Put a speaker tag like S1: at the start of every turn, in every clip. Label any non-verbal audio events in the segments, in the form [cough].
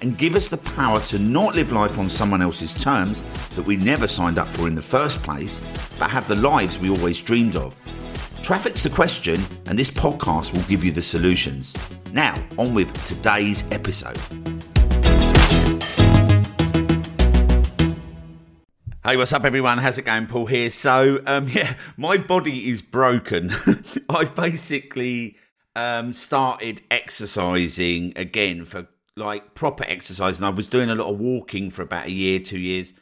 S1: and give us the power to not live life on someone else's terms that we never signed up for in the first place, but have the lives we always dreamed of. Traffic's the question, and this podcast will give you the solutions. Now, on with today's episode. Hey, what's up, everyone? How's it going? Paul here. So, um, [laughs] yeah, my body is broken. [laughs] I've basically um, started exercising again for like proper exercise, and I was doing a lot of walking for about a year, two years,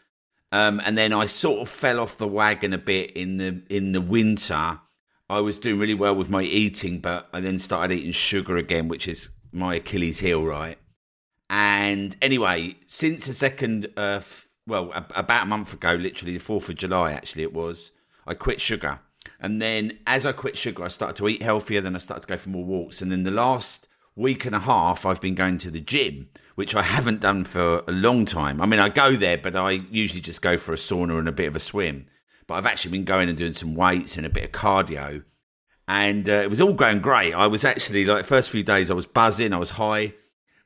S1: um, and then I sort of fell off the wagon a bit in the in the winter. I was doing really well with my eating, but I then started eating sugar again, which is my Achilles heel, right? And anyway, since the second uh, well, about a month ago, literally the 4th of July, actually, it was, I quit sugar. And then as I quit sugar, I started to eat healthier. Then I started to go for more walks. And then the last week and a half, I've been going to the gym, which I haven't done for a long time. I mean, I go there, but I usually just go for a sauna and a bit of a swim. But I've actually been going and doing some weights and a bit of cardio. And uh, it was all going great. I was actually, like, first few days, I was buzzing, I was high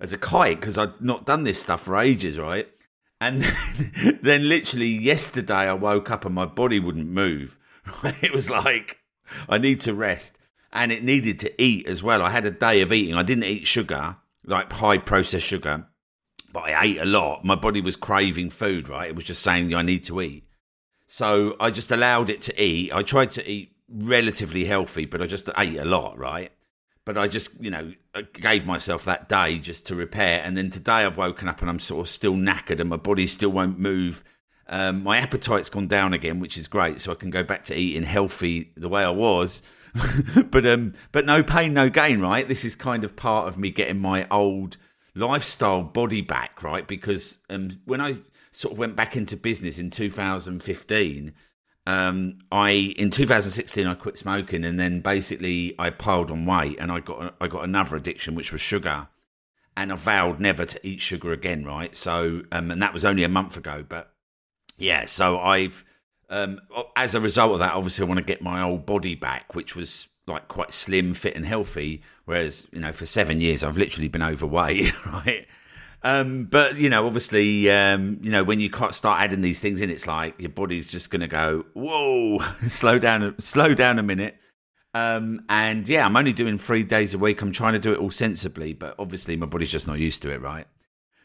S1: as a kite because I'd not done this stuff for ages, right? And then, [laughs] then, literally yesterday, I woke up and my body wouldn't move. [laughs] It was like, I need to rest. And it needed to eat as well. I had a day of eating. I didn't eat sugar, like high processed sugar, but I ate a lot. My body was craving food, right? It was just saying, I need to eat. So I just allowed it to eat. I tried to eat relatively healthy, but I just ate a lot, right? but I just, you know, gave myself that day just to repair. And then today I've woken up and I'm sort of still knackered and my body still won't move. Um, my appetite's gone down again, which is great, so I can go back to eating healthy the way I was. [laughs] but um, but no pain, no gain, right? This is kind of part of me getting my old lifestyle body back, right? Because um, when I sort of went back into business in 2015 um, I in 2016 I quit smoking, and then basically I piled on weight, and I got I got another addiction, which was sugar, and I vowed never to eat sugar again. Right, so um, and that was only a month ago, but yeah, so I've um, as a result of that, obviously I want to get my old body back, which was like quite slim, fit, and healthy. Whereas you know for seven years I've literally been overweight, [laughs] right? Um, but you know, obviously, um, you know, when you start adding these things in, it's like your body's just going to go, "Whoa, [laughs] slow down, slow down a minute." Um, and yeah, I'm only doing three days a week. I'm trying to do it all sensibly, but obviously, my body's just not used to it, right?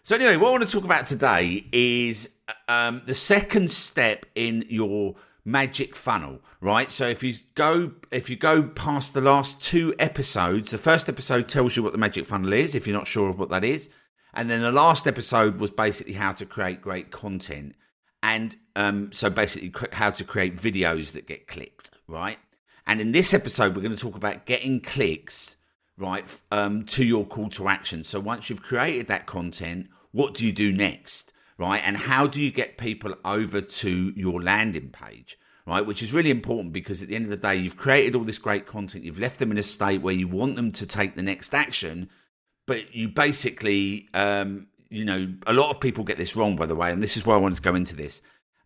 S1: So anyway, what I want to talk about today is um, the second step in your magic funnel right so if you go if you go past the last two episodes the first episode tells you what the magic funnel is if you're not sure of what that is and then the last episode was basically how to create great content. And um, so basically, how to create videos that get clicked, right? And in this episode, we're going to talk about getting clicks, right, um, to your call to action. So once you've created that content, what do you do next, right? And how do you get people over to your landing page? right? Which is really important because at the end of the day, you've created all this great content, you've left them in a state where you want them to take the next action but you basically, um, you know, a lot of people get this wrong, by the way, and this is why I wanted to go into this.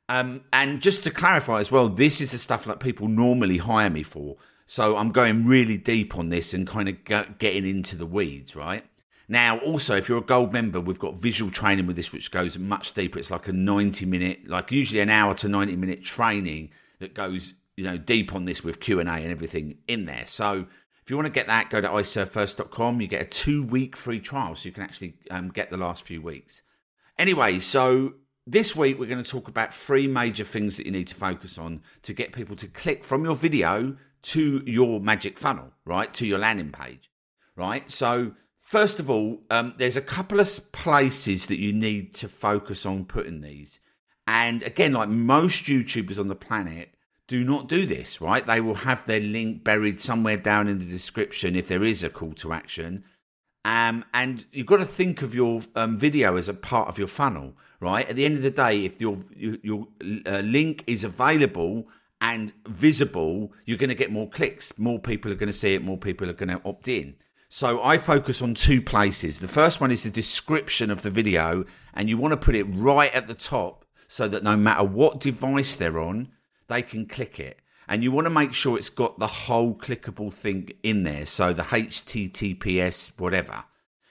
S1: Um, and just to clarify as well, this is the stuff that people normally hire me for. So I'm going really deep on this and kind of getting into the weeds, right? Now, also, if you're a gold member, we've got visual training with this, which goes much deeper. It's like a 90 minute, like usually an hour to 90 minute training that goes, you know, deep on this with Q and everything in there. So if you want to get that, go to iservefirst.com. You get a two week free trial, so you can actually um, get the last few weeks. Anyway, so this week we're going to talk about three major things that you need to focus on to get people to click from your video to your magic funnel, right? To your landing page, right? So, first of all, um, there's a couple of places that you need to focus on putting these. And again, like most YouTubers on the planet, do not do this, right? They will have their link buried somewhere down in the description if there is a call to action. Um, and you've got to think of your um, video as a part of your funnel, right? At the end of the day, if your your, your uh, link is available and visible, you're going to get more clicks. More people are going to see it. More people are going to opt in. So I focus on two places. The first one is the description of the video, and you want to put it right at the top so that no matter what device they're on, they can click it. And you want to make sure it's got the whole clickable thing in there. So the HTTPS, whatever.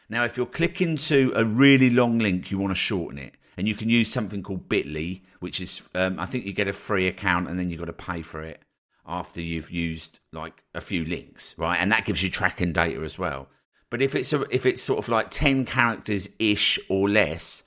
S1: Now, if you're clicking to a really long link, you want to shorten it. And you can use something called Bitly, which is, um, I think you get a free account and then you've got to pay for it after you've used like a few links, right? And that gives you tracking data as well. But if it's a, if it's sort of like ten characters ish or less,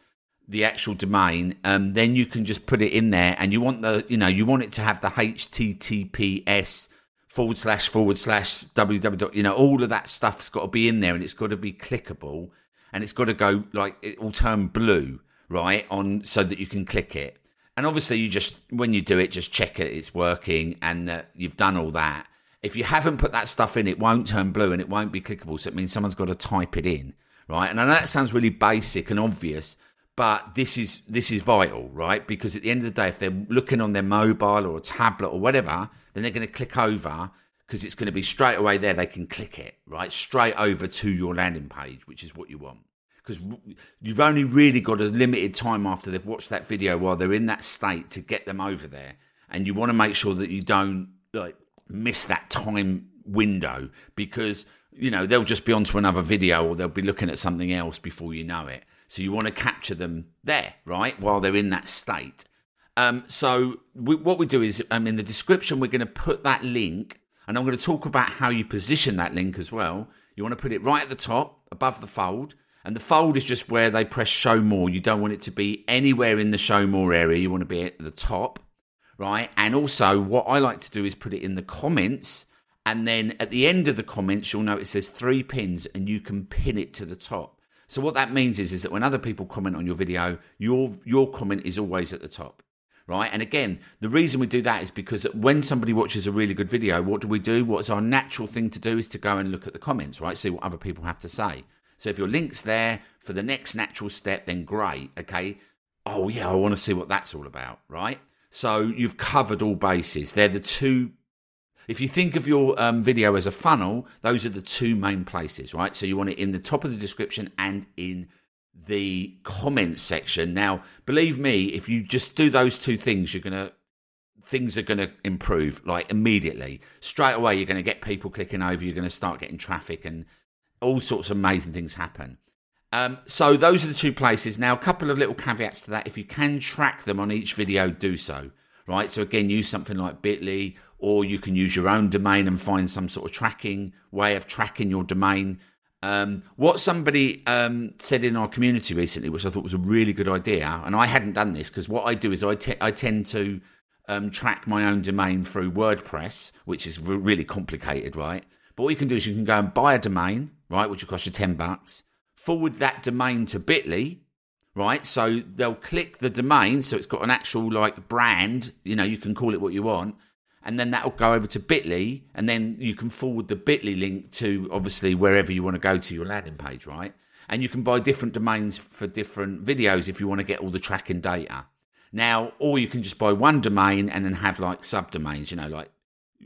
S1: the actual domain, um, then you can just put it in there, and you want the you know you want it to have the HTTPS forward slash forward slash www. You know all of that stuff's got to be in there, and it's got to be clickable, and it's got to go like it will turn blue, right? On so that you can click it. And obviously, you just when you do it, just check it it's working and that you've done all that. If you haven't put that stuff in, it won't turn blue and it won't be clickable. So it means someone's got to type it in, right? And I know that sounds really basic and obvious, but this is this is vital, right? Because at the end of the day, if they're looking on their mobile or a tablet or whatever, then they're going to click over because it's going to be straight away there. They can click it right straight over to your landing page, which is what you want because you've only really got a limited time after they've watched that video while they're in that state to get them over there and you want to make sure that you don't like miss that time window because you know they'll just be onto another video or they'll be looking at something else before you know it. So you want to capture them there right while they're in that state. Um, so we, what we do is um, in the description we're going to put that link and i'm going to talk about how you position that link as well. You want to put it right at the top above the fold and the fold is just where they press show more. You don't want it to be anywhere in the show more area. You want to be at the top, right? And also, what I like to do is put it in the comments. And then at the end of the comments, you'll notice there's three pins and you can pin it to the top. So what that means is, is that when other people comment on your video, your your comment is always at the top. Right. And again, the reason we do that is because when somebody watches a really good video, what do we do? What's our natural thing to do is to go and look at the comments, right? See what other people have to say. So if your link's there for the next natural step, then great. Okay. Oh, yeah, I want to see what that's all about. Right. So you've covered all bases. They're the two. If you think of your um, video as a funnel, those are the two main places, right? So you want it in the top of the description and in the comments section. Now, believe me, if you just do those two things, you're going to things are going to improve like immediately straight away you're going to get people clicking over you're going to start getting traffic and all sorts of amazing things happen. Um, so those are the two places. Now, a couple of little caveats to that. If you can track them on each video, do so. Right. So again, use something like Bitly, or you can use your own domain and find some sort of tracking way of tracking your domain. Um, what somebody um, said in our community recently, which I thought was a really good idea, and I hadn't done this because what I do is I, I tend to um, track my own domain through WordPress, which is re- really complicated, right? But what you can do is you can go and buy a domain, right, which will cost you 10 bucks, forward that domain to Bitly, right? So they'll click the domain, so it's got an actual like brand, you know, you can call it what you want, and then that'll go over to Bitly, and then you can forward the Bitly link to obviously wherever you want to go to your landing page, right? And you can buy different domains for different videos if you want to get all the tracking data. Now, or you can just buy one domain and then have like subdomains, you know, like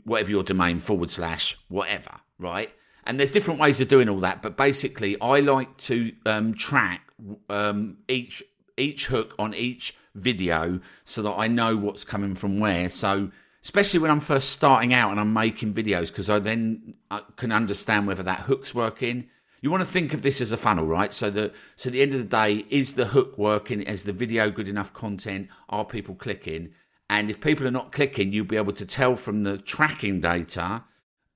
S1: whatever your domain forward slash whatever, right? And there's different ways of doing all that, but basically, I like to um, track um, each each hook on each video so that I know what's coming from where. So, especially when I'm first starting out and I'm making videos, because I then I uh, can understand whether that hook's working. You want to think of this as a funnel, right? So that so at the end of the day, is the hook working? Is the video good enough content? Are people clicking? And if people are not clicking, you'll be able to tell from the tracking data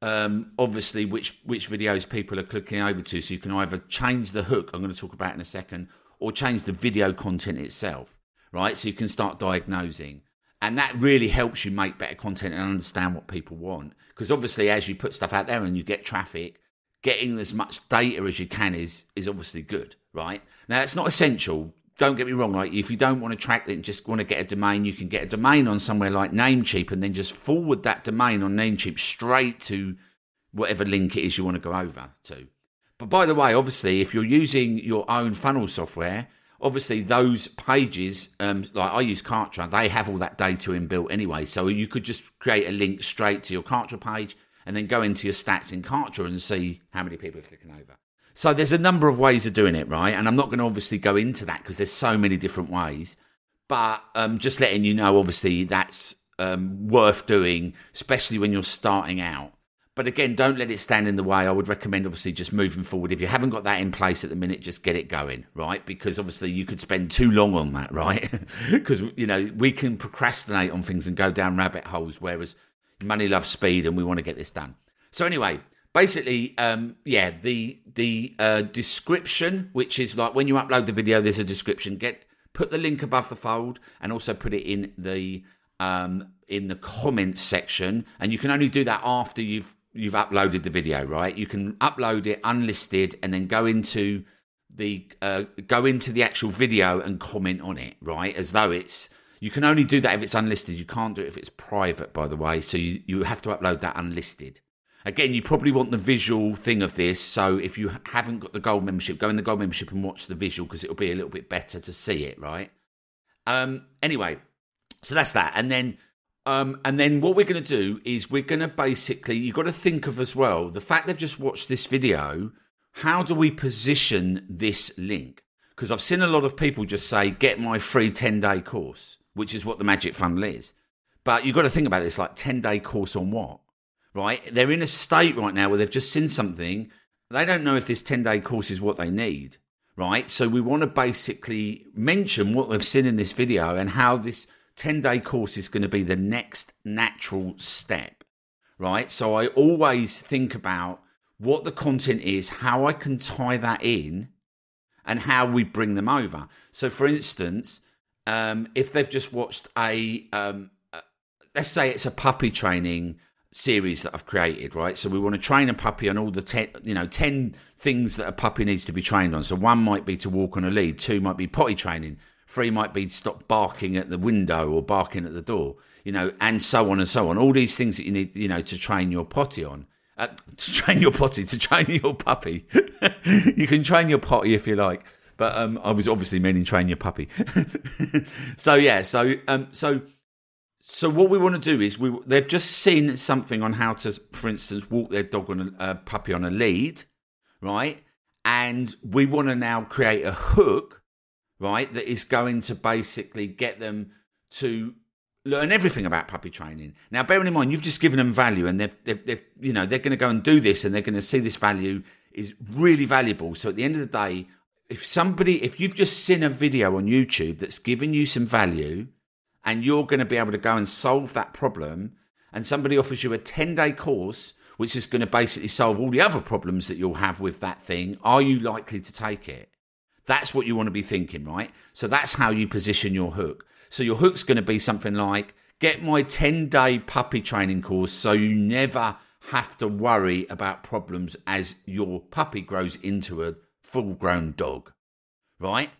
S1: um, obviously which which videos people are clicking over to. So you can either change the hook, I'm going to talk about in a second, or change the video content itself, right? So you can start diagnosing. And that really helps you make better content and understand what people want. Because obviously, as you put stuff out there and you get traffic, getting as much data as you can is is obviously good, right? Now, it's not essential. Don't get me wrong. Like, if you don't want to track it and just want to get a domain, you can get a domain on somewhere like Namecheap and then just forward that domain on Namecheap straight to whatever link it is you want to go over to. But by the way, obviously, if you're using your own funnel software, obviously those pages, um, like I use Kartra, they have all that data inbuilt anyway. So you could just create a link straight to your Kartra page and then go into your stats in Kartra and see how many people are clicking over. So there's a number of ways of doing it, right? And I'm not going to obviously go into that because there's so many different ways. But um, just letting you know, obviously, that's um, worth doing, especially when you're starting out. But again, don't let it stand in the way. I would recommend, obviously, just moving forward. If you haven't got that in place at the minute, just get it going, right? Because obviously, you could spend too long on that, right? [laughs] Because, you know, we can procrastinate on things and go down rabbit holes, whereas money loves speed and we want to get this done. So, anyway, basically, um, yeah, the the uh, description, which is like when you upload the video, there's a description. Get put the link above the fold and also put it in the um, in the comments section. And you can only do that after you've you've uploaded the video, right? You can upload it unlisted and then go into the uh, go into the actual video and comment on it, right? As though it's you can only do that if it's unlisted. You can't do it if it's private, by the way. So you, you have to upload that unlisted. Again, you probably want the visual thing of this. So if you haven't got the gold membership, go in the gold membership and watch the visual because it'll be a little bit better to see it, right? Um, anyway, so that's that. And then um, and then what we're going to do is we're going to basically, you've got to think of as well the fact they've just watched this video. How do we position this link? Because I've seen a lot of people just say, get my free 10 day course, which is what the magic funnel is. But you've got to think about this like 10 day course on what? Right? They're in a state right now where they've just seen something. They don't know if this 10 day course is what they need. Right? So we want to basically mention what they've seen in this video and how this 10 day course is going to be the next natural step, right? So I always think about what the content is, how I can tie that in, and how we bring them over. So, for instance, um, if they've just watched a, um, uh, let's say it's a puppy training series that I've created, right? So we want to train a puppy on all the ten, you know, ten things that a puppy needs to be trained on. So one might be to walk on a lead, two might be potty training, Three might be stop barking at the window or barking at the door, you know, and so on and so on. All these things that you need, you know, to train your potty on. Uh, [laughs] to train your potty, to train your puppy. [laughs] you can train your potty if you like, but um, I was obviously meaning train your puppy. [laughs] so yeah, so um, so so what we want to do is we they've just seen something on how to, for instance, walk their dog on a, a puppy on a lead, right? And we want to now create a hook right? That is going to basically get them to learn everything about puppy training. Now, bearing in mind, you've just given them value, and they've, they've, they've you know, they're going to go and do this, and they're going to see this value is really valuable. So at the end of the day, if somebody, if you've just seen a video on YouTube that's given you some value, and you're going to be able to go and solve that problem, and somebody offers you a 10 day course, which is going to basically solve all the other problems that you'll have with that thing, are you likely to take it? That's what you want to be thinking, right? So that's how you position your hook. So your hook's going to be something like get my 10 day puppy training course so you never have to worry about problems as your puppy grows into a full grown dog, right?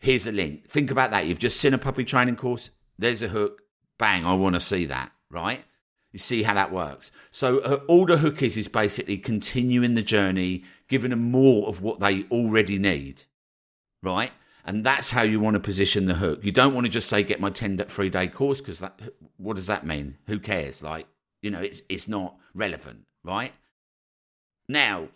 S1: Here's a link. Think about that. You've just seen a puppy training course. There's a hook. Bang, I want to see that, right? You see how that works. So uh, all the hook is is basically continuing the journey, giving them more of what they already need right? And that's how you want to position the hook. You don't want to just say, get my 10 free day course, because that, what does that mean? Who cares? Like, you know, it's, it's not relevant, right? Now,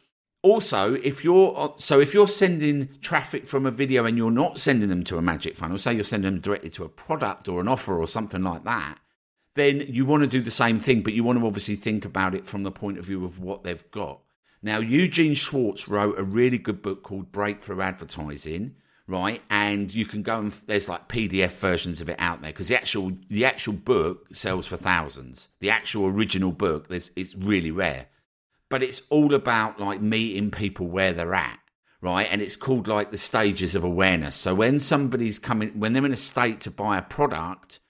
S1: also, if you're uh, so if you're sending traffic from a video and you're not sending them to a magic funnel, say you're sending them directly to a product or an offer or something like that, then you want to do the same thing, but you want to obviously think about it from the point of view of what they've got. Now, Eugene Schwartz wrote a really good book called Breakthrough Advertising, right? And you can go and there's like PDF versions of it out there because the actual the actual book sells for thousands. The actual original book, there's it's really rare, but it's all about like meeting people where they're at, right? And it's called like the stages of awareness. So when somebody's coming, when they're in a state to buy a product,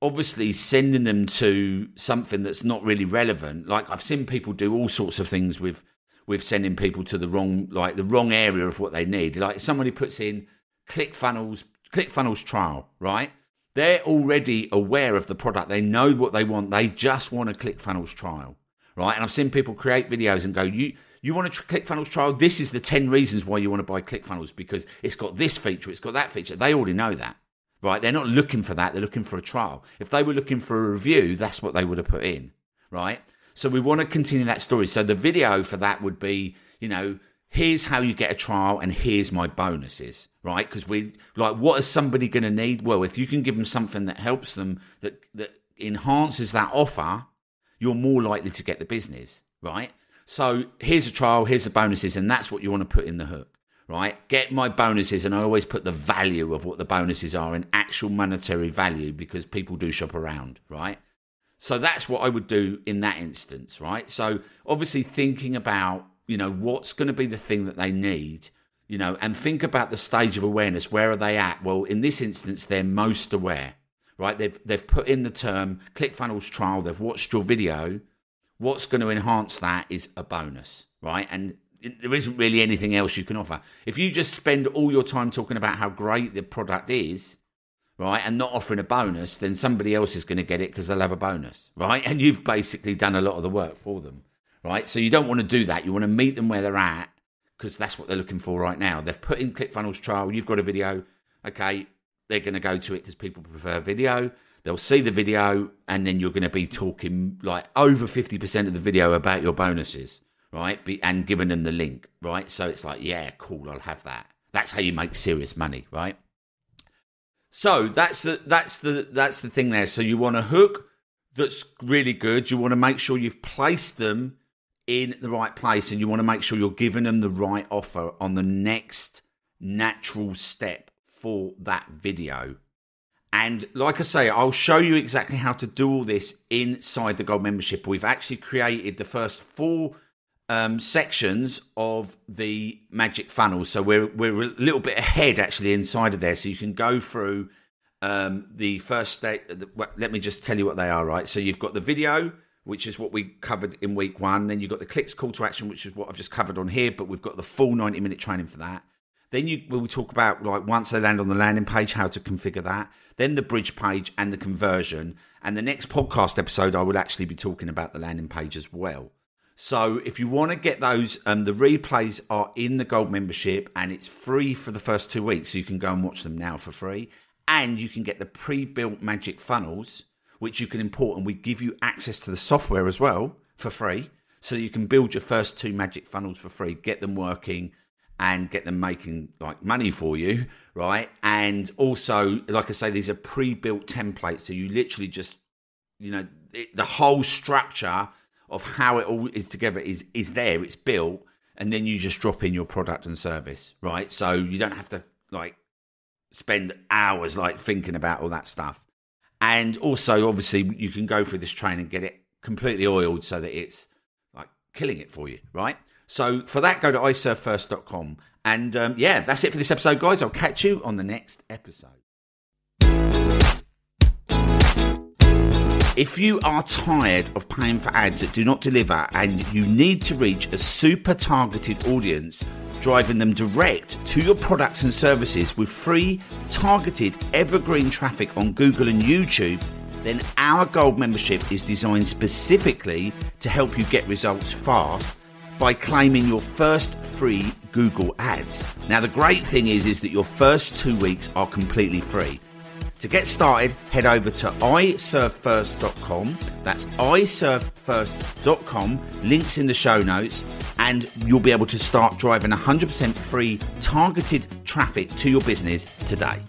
S1: obviously sending them to something that's not really relevant. Like I've seen people do all sorts of things with with sending people to the wrong like the wrong area of what they need. Like somebody puts in ClickFunnels ClickFunnels trial, right? They're already aware of the product. They know what they want. They just want a ClickFunnels trial, right? And I've seen people create videos and go, you you want tr- ClickFunnels trial? This is the 10 reasons why you want to buy ClickFunnels because it's got this feature, it's got that feature. They already know that, right? They're not looking for that, they're looking for a trial. If they were looking for a review, that's what they would have put in, right? So we want to continue that story. So the video for that would be, you know, here's how you get a trial and here's my bonuses, right? Because we like, what is somebody going to need? Well, if you can give them something that helps them, that, that enhances that offer, you're more likely to get the business, right? So here's a trial, here's the bonuses, and that's what you want to put in the hook, right? Get my bonuses, and I always put the value of what the bonuses are in actual monetary value because people do shop around, right? So that's what I would do in that instance, right? So obviously thinking about you know, what's going to be the thing that they need, you know, and think about the stage of awareness. Where are they at? Well, in this instance, they're most aware, right? They've, they've put in the term ClickFunnels trial, they've watched your video. What's going to enhance that is a bonus, right? And there isn't really anything else you can offer. If you just spend all your time talking about how great the product is, right, and not offering a bonus, then somebody else is going to get it because they'll have a bonus, right? And you've basically done a lot of the work for them right? So you don't want to do that. You want to meet them where they're at because that's what they're looking for right now. They've put in ClickFunnels trial. You've got a video. Okay, they're going to go to it because people prefer video. They'll see the video, and then you're going to be talking like over 50% of the video about your bonuses, right? Be, and giving them the link, right? So it's like, yeah, cool, I'll have that. That's how you make serious money, right? So that's the that's the that's the thing there. So you want a hook that's really good. You want to make sure you've placed them in the right place and you want to make sure you're giving them the right offer on the next natural step for that video. And like I say, I'll show you exactly how to do all this inside the gold membership. We've actually created the first four um, sections of the magic funnel. So we're, we're a little bit ahead actually inside of there. So you can go through um, the first state. Let me just tell you what they are, right? So you've got the video, which is what we covered in week one. Then you've got the clicks call to action, which is what I've just covered on here, but we've got the full 90 minute training for that. Then you will talk about like once they land on the landing page, how to configure that. Then the bridge page and the conversion. And the next podcast episode, I will actually be talking about the landing page as well. So if you want to get those, um, the replays are in the gold membership and it's free for the first two weeks. So you can go and watch them now for free. And you can get the pre-built magic funnels which you can import, and we give you access to the software as well for free. So you can build your first two magic funnels for free, get them working, and get them making like money for you, right? And also, like I say, these are pre-built templates, so you literally just, you know, it, the whole structure of how it all is together is is there. It's built, and then you just drop in your product and service, right? So you don't have to like spend hours like thinking about all that stuff. And also, obviously, you can go through this train and get it completely oiled so that it's like killing it for you, right? So for that, go to iservefirst.com. And um, yeah, that's it for this episode, guys. I'll catch you on the next episode. If you are tired of paying for ads that do not deliver and you need to reach a super targeted audience, driving them direct to your products and services with free, targeted, evergreen traffic on Google and YouTube, then our gold membership is designed specifically to help you get results fast by claiming your first free Google ads. Now the great thing is is that your first 2 weeks are completely free. To get started, head over to iservefirst.com. That's iservefirst.com. Links in the show notes, and you'll be able to start driving 100% free targeted traffic to your business today.